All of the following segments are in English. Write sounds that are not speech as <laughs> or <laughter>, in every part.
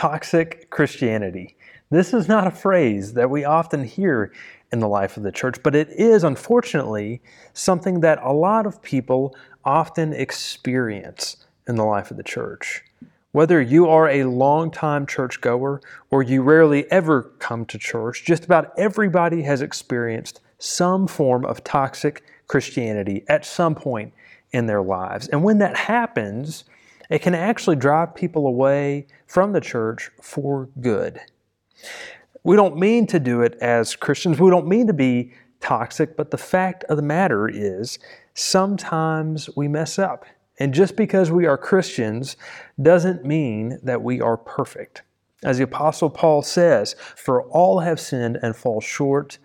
toxic Christianity. This is not a phrase that we often hear in the life of the church, but it is unfortunately something that a lot of people often experience in the life of the church. Whether you are a long-time churchgoer or you rarely ever come to church, just about everybody has experienced some form of toxic Christianity at some point in their lives. And when that happens, it can actually drive people away from the church for good. We don't mean to do it as Christians, we don't mean to be toxic, but the fact of the matter is sometimes we mess up. And just because we are Christians doesn't mean that we are perfect. As the Apostle Paul says, for all have sinned and fall short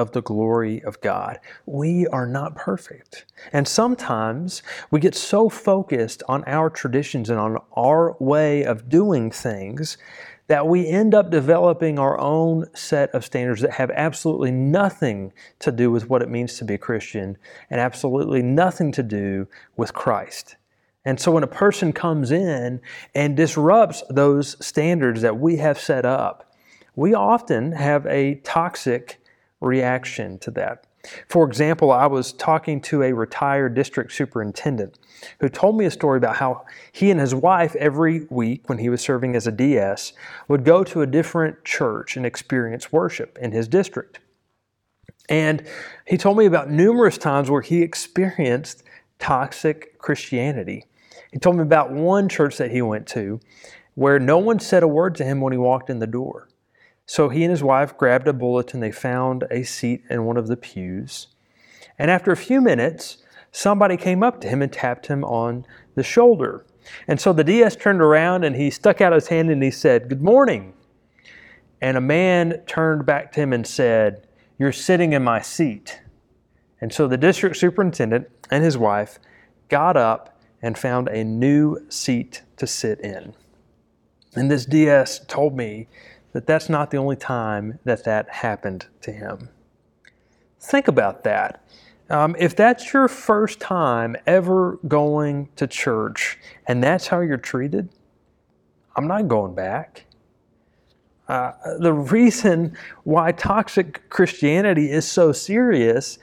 of the glory of God. We are not perfect. And sometimes we get so focused on our traditions and on our way of doing things that we end up developing our own set of standards that have absolutely nothing to do with what it means to be a Christian and absolutely nothing to do with Christ. And so when a person comes in and disrupts those standards that we have set up, we often have a toxic reaction to that. For example, I was talking to a retired district superintendent who told me a story about how he and his wife, every week when he was serving as a DS, would go to a different church and experience worship in his district. And he told me about numerous times where he experienced toxic Christianity. He told me about one church that he went to where no one said a word to him when he walked in the door. So he and his wife grabbed a bulletin. They found a seat in one of the pews. And after a few minutes, somebody came up to him and tapped him on the shoulder. And so the DS turned around and he stuck out his hand and he said, Good morning. And a man turned back to him and said, You're sitting in my seat. And so the district superintendent and his wife got up and found a new seat to sit in. And this DS told me that that's not the only time that that happened to him. Think about that. Um, if that's your first time ever going to church and that's how you're treated, I'm not going back. Uh, the reason why toxic Christianity is so serious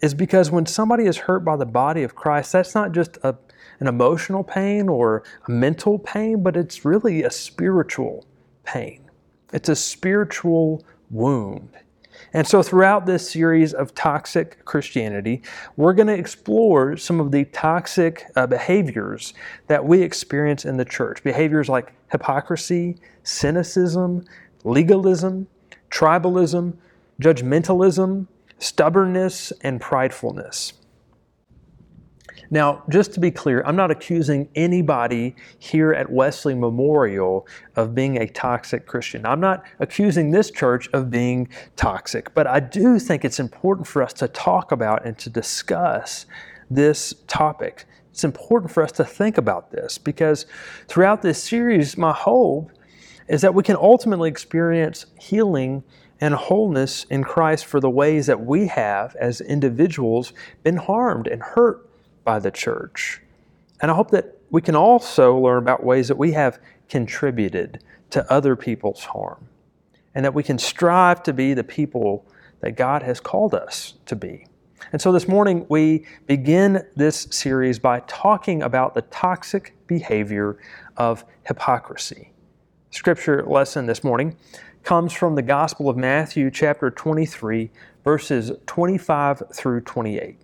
is because when somebody is hurt by the body of Christ, that's not just a an emotional pain or a mental pain, but it's really a spiritual pain. It's a spiritual wound. And so, throughout this series of toxic Christianity, we're going to explore some of the toxic uh, behaviors that we experience in the church. Behaviors like hypocrisy, cynicism, legalism, tribalism, judgmentalism, stubbornness, and pridefulness. Now, just to be clear, I'm not accusing anybody here at Wesley Memorial of being a toxic Christian. I'm not accusing this church of being toxic, but I do think it's important for us to talk about and to discuss this topic. It's important for us to think about this because throughout this series, my hope is that we can ultimately experience healing and wholeness in Christ for the ways that we have, as individuals, been harmed and hurt by the church. And I hope that we can also learn about ways that we have contributed to other people's harm and that we can strive to be the people that God has called us to be. And so this morning we begin this series by talking about the toxic behavior of hypocrisy. Scripture lesson this morning comes from the Gospel of Matthew, chapter 23, verses 25 through 28.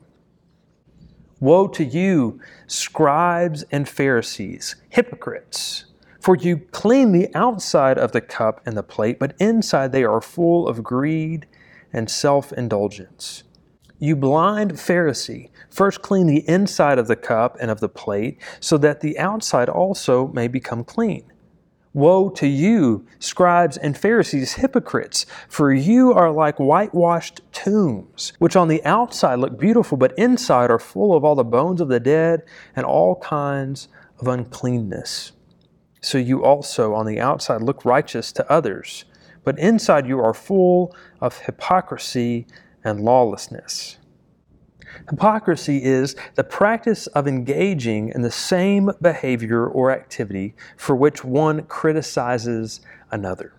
Woe to you, scribes and Pharisees, hypocrites! For you clean the outside of the cup and the plate, but inside they are full of greed and self indulgence. You blind Pharisee, first clean the inside of the cup and of the plate, so that the outside also may become clean. Woe to you, scribes and Pharisees, hypocrites, for you are like whitewashed tombs, which on the outside look beautiful, but inside are full of all the bones of the dead and all kinds of uncleanness. So you also on the outside look righteous to others, but inside you are full of hypocrisy and lawlessness. Hypocrisy is the practice of engaging in the same behavior or activity for which one criticizes another.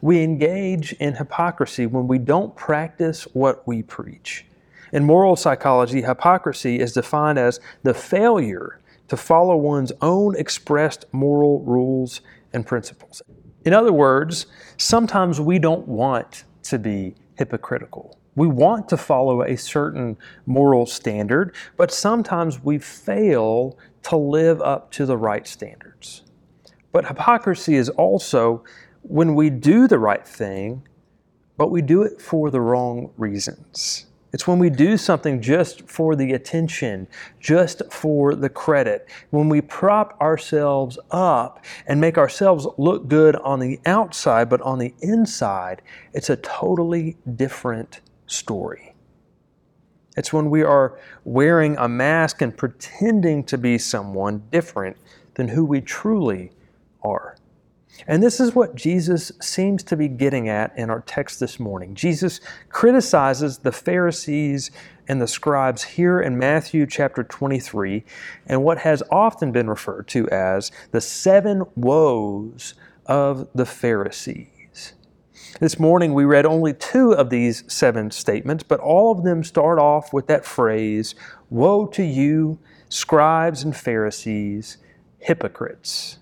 We engage in hypocrisy when we don't practice what we preach. In moral psychology, hypocrisy is defined as the failure to follow one's own expressed moral rules and principles. In other words, sometimes we don't want to be hypocritical. We want to follow a certain moral standard, but sometimes we fail to live up to the right standards. But hypocrisy is also when we do the right thing, but we do it for the wrong reasons. It's when we do something just for the attention, just for the credit, when we prop ourselves up and make ourselves look good on the outside, but on the inside, it's a totally different story. It's when we are wearing a mask and pretending to be someone different than who we truly are. And this is what Jesus seems to be getting at in our text this morning. Jesus criticizes the Pharisees and the scribes here in Matthew chapter 23 and what has often been referred to as the seven woes of the Pharisees. This morning we read only two of these seven statements, but all of them start off with that phrase Woe to you, scribes and Pharisees, hypocrites.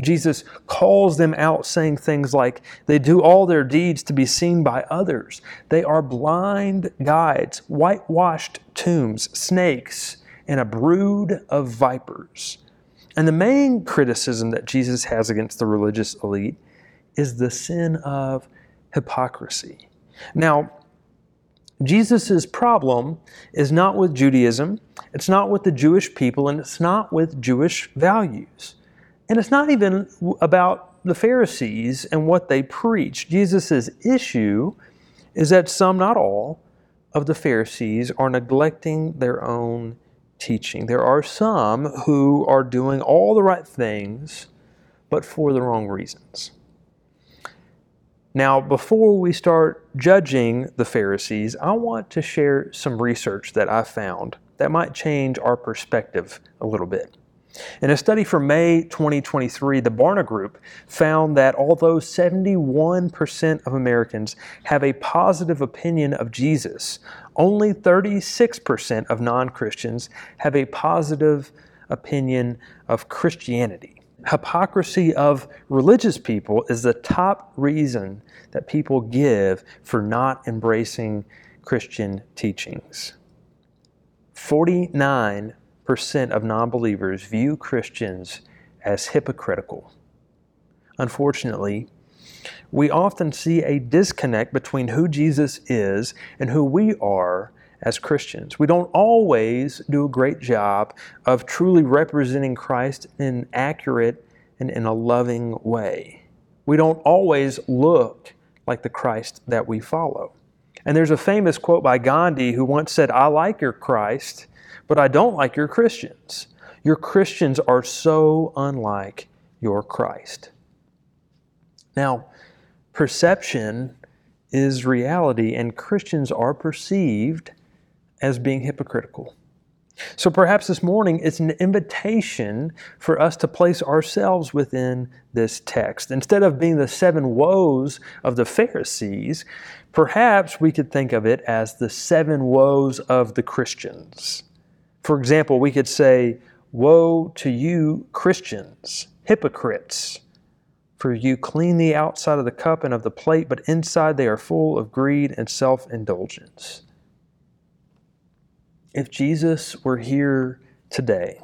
Jesus calls them out, saying things like, They do all their deeds to be seen by others. They are blind guides, whitewashed tombs, snakes, and a brood of vipers. And the main criticism that Jesus has against the religious elite is the sin of hypocrisy. Now, Jesus' problem is not with Judaism, it's not with the Jewish people, and it's not with Jewish values. And it's not even about the Pharisees and what they preach. Jesus' issue is that some, not all, of the Pharisees are neglecting their own teaching. There are some who are doing all the right things, but for the wrong reasons. Now, before we start judging the Pharisees, I want to share some research that I found that might change our perspective a little bit. In a study from May 2023, the Barna Group found that although 71% of Americans have a positive opinion of Jesus, only 36% of non Christians have a positive opinion of Christianity. Hypocrisy of religious people is the top reason that people give for not embracing Christian teachings. 49 percent of non believers view Christians as hypocritical. Unfortunately, we often see a disconnect between who Jesus is and who we are as Christians. We don't always do a great job of truly representing Christ in an accurate and in a loving way. We don't always look like the Christ that we follow. And there's a famous quote by Gandhi who once said, I like your Christ, but I don't like your Christians. Your Christians are so unlike your Christ. Now, perception is reality, and Christians are perceived as being hypocritical. So perhaps this morning it's an invitation for us to place ourselves within this text. Instead of being the seven woes of the Pharisees, perhaps we could think of it as the seven woes of the Christians. For example, we could say, Woe to you, Christians, hypocrites! For you clean the outside of the cup and of the plate, but inside they are full of greed and self indulgence. If Jesus were here today,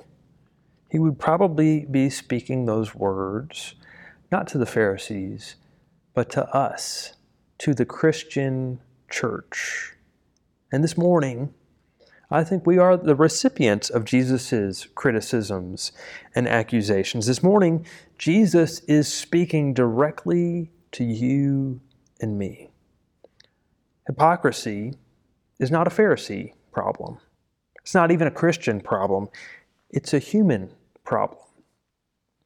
he would probably be speaking those words not to the Pharisees, but to us, to the Christian church. And this morning, I think we are the recipients of Jesus' criticisms and accusations. This morning, Jesus is speaking directly to you and me. Hypocrisy is not a Pharisee problem, it's not even a Christian problem, it's a human problem.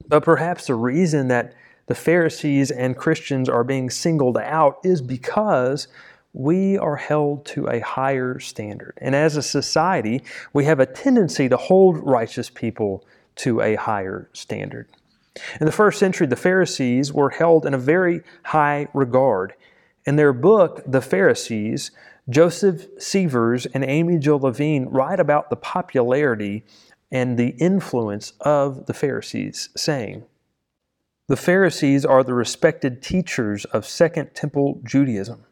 But perhaps the reason that the Pharisees and Christians are being singled out is because we are held to a higher standard. And as a society, we have a tendency to hold righteous people to a higher standard. In the first century, the Pharisees were held in a very high regard. In their book, The Pharisees, Joseph Sievers and Amy Jill Levine write about the popularity and the influence of the Pharisees, saying, The Pharisees are the respected teachers of Second Temple Judaism,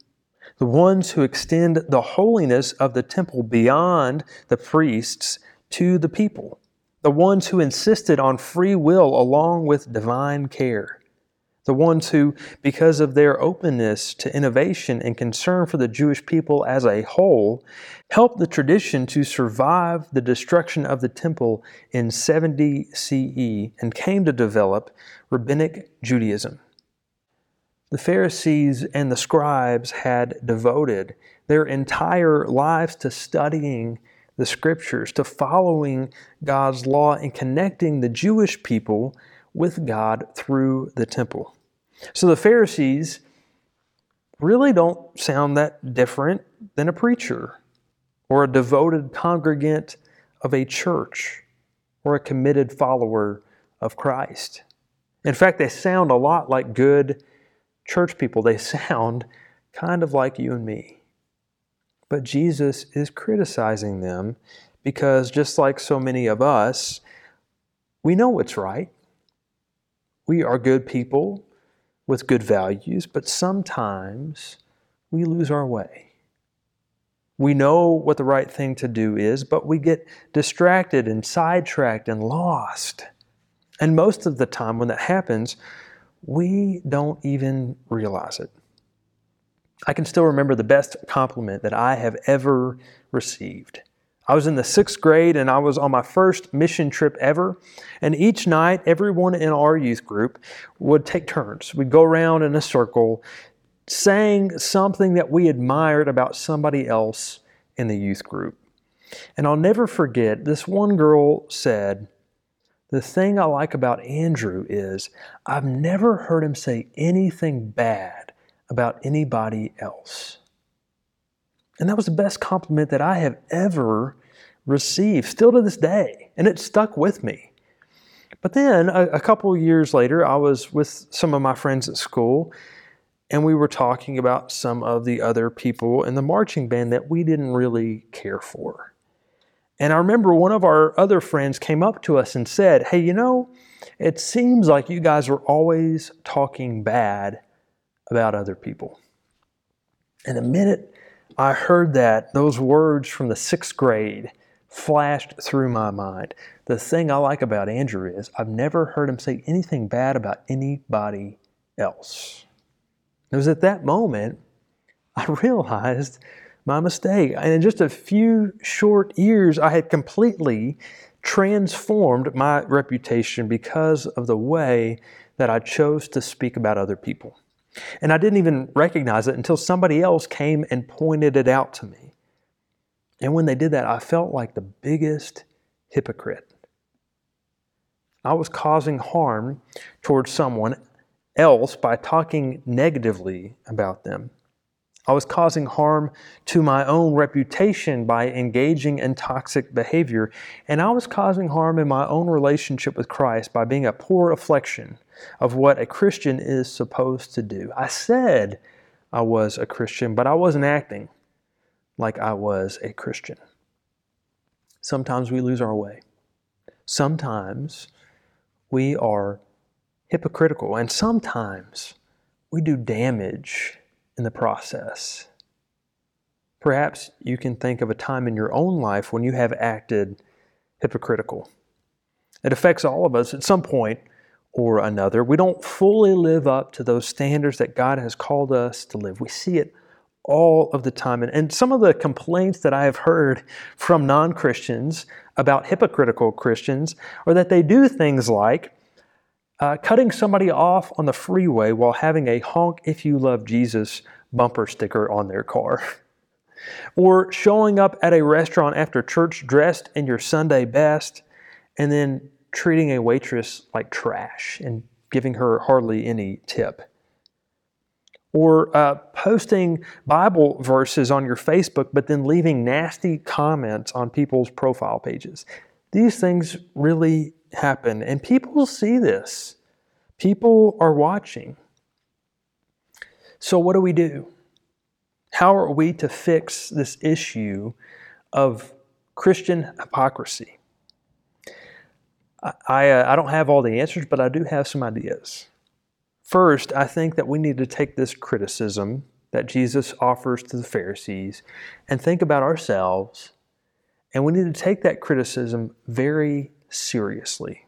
the ones who extend the holiness of the temple beyond the priests to the people the ones who insisted on free will along with divine care, the ones who, because of their openness to innovation and concern for the Jewish people as a whole, helped the tradition to survive the destruction of the temple in 70 CE and came to develop rabbinic Judaism. The Pharisees and the scribes had devoted their entire lives to studying the scriptures, to following God's law and connecting the Jewish people with God through the temple. So the Pharisees really don't sound that different than a preacher or a devoted congregant of a church or a committed follower of Christ. In fact, they sound a lot like good church people. They <laughs> sound kind of like you and me. But Jesus is criticizing them because, just like so many of us, we know what's right. We are good people with good values, but sometimes we lose our way. We know what the right thing to do is, but we get distracted and sidetracked and lost. And most of the time, when that happens, we don't even realize it. I can still remember the best compliment that I have ever received. I was in the sixth grade and I was on my first mission trip ever. And each night, everyone in our youth group would take turns. We'd go around in a circle saying something that we admired about somebody else in the youth group. And I'll never forget, this one girl said, The thing I like about Andrew is I've never heard him say anything bad about anybody else. And that was the best compliment that I have ever received, still to this day. And it stuck with me. But then a, a couple years later, I was with some of my friends at school, and we were talking about some of the other people in the marching band that we didn't really care for. And I remember one of our other friends came up to us and said, Hey, you know, it seems like you guys are always talking bad about other people. And the minute I heard that, those words from the sixth grade flashed through my mind. The thing I like about Andrew is I've never heard him say anything bad about anybody else. It was at that moment I <laughs> realized my mistake. And in just a few short years, I had completely transformed my reputation because of the way that I chose to speak about other people. And I didn't even recognize it until somebody else came and pointed it out to me. And when they did that, I felt like the biggest hypocrite. I was causing harm towards someone else by talking negatively about them. I was causing harm to my own reputation by engaging in toxic behavior. And I was causing harm in my own relationship with Christ by being a poor reflection of what a Christian is supposed to do. I said I was a Christian, but I wasn't acting like I was a Christian. Sometimes we lose our way. Sometimes we are hypocritical, and sometimes we do damage in the process. Perhaps you can think of a time in your own life when you have acted hypocritical. It affects all of us at some point or another. We don't fully live up to those standards that God has called us to live. We see it all of the time. And, and some of the complaints that I have heard from non Christians about hypocritical Christians are that they do things like uh, cutting somebody off on the freeway while having a honk if you love Jesus bumper sticker on their car. <laughs> or showing up at a restaurant after church dressed in your Sunday best and then treating a waitress like trash and giving her hardly any tip. Or uh, posting Bible verses on your Facebook, but then leaving nasty comments on people's profile pages. These things really happen, and people see this. People are watching. So, what do we do? How are we to fix this issue of Christian hypocrisy? I, I, uh, I don't have all the answers, but I do have some ideas. First, I think that we need to take this criticism that Jesus offers to the Pharisees and think about ourselves, and we need to take that criticism very seriously.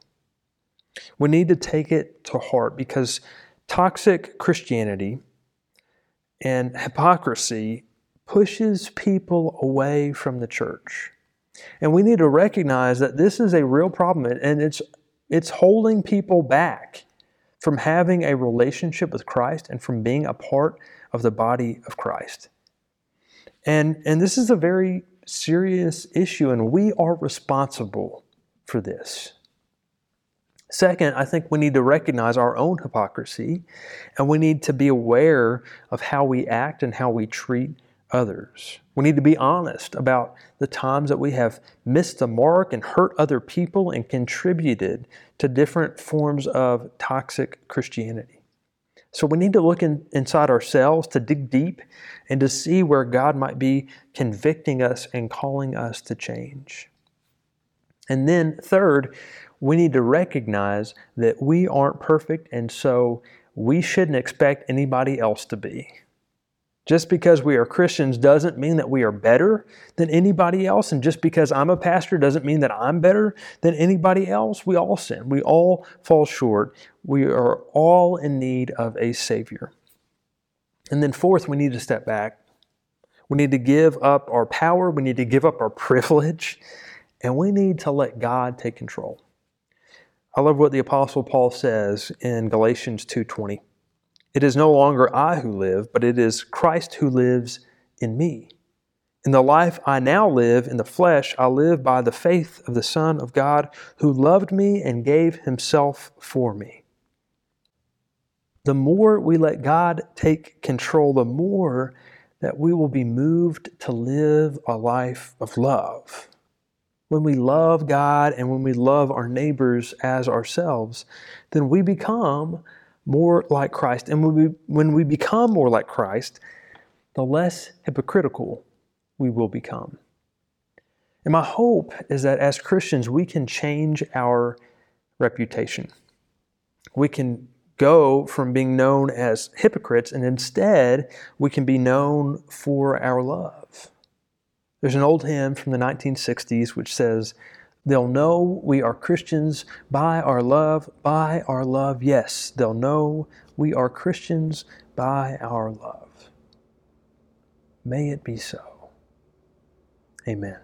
We need to take it to heart because toxic Christianity and hypocrisy pushes people away from the church. And we need to recognize that this is a real problem and it's it's holding people back from having a relationship with Christ and from being a part of the body of Christ. And, and this is a very serious issue, and we are responsible for this. Second, I think we need to recognize our own hypocrisy, and we need to be aware of how we act and how we treat others. We need to be honest about the times that we have missed the mark and hurt other people and contributed to different forms of toxic Christianity. So we need to look in, inside ourselves to dig deep and to see where God might be convicting us and calling us to change. And then, third, we need to recognize that we aren't perfect, and so we shouldn't expect anybody else to be. Just because we are Christians doesn't mean that we are better than anybody else. And just because I'm a pastor doesn't mean that I'm better than anybody else. We all sin. We all fall short. We are all in need of a Savior. And then, fourth, we need to step back. We need to give up our power. We need to give up our <laughs> privilege. And we need to let God take control. I love what the Apostle Paul says in Galatians 2:20. It is no longer I who live, but it is Christ who lives in me. In the life I now live in the flesh, I live by the faith of the Son of God who loved me and gave himself for me. The more we let God take control, the more that we will be moved to live a life of love. When we love God and when we love our neighbors as ourselves, then we become more like Christ. And when we, when we become more like Christ, the less hypocritical we will become. And my hope is that as Christians, we can change our reputation. We can go from being known as hypocrites, and instead, we can be known for our love. There's an old hymn from the 1960s which says, They'll know we are Christians by our love, by our love. Yes, they'll know we are Christians by our love. May it be so. Amen.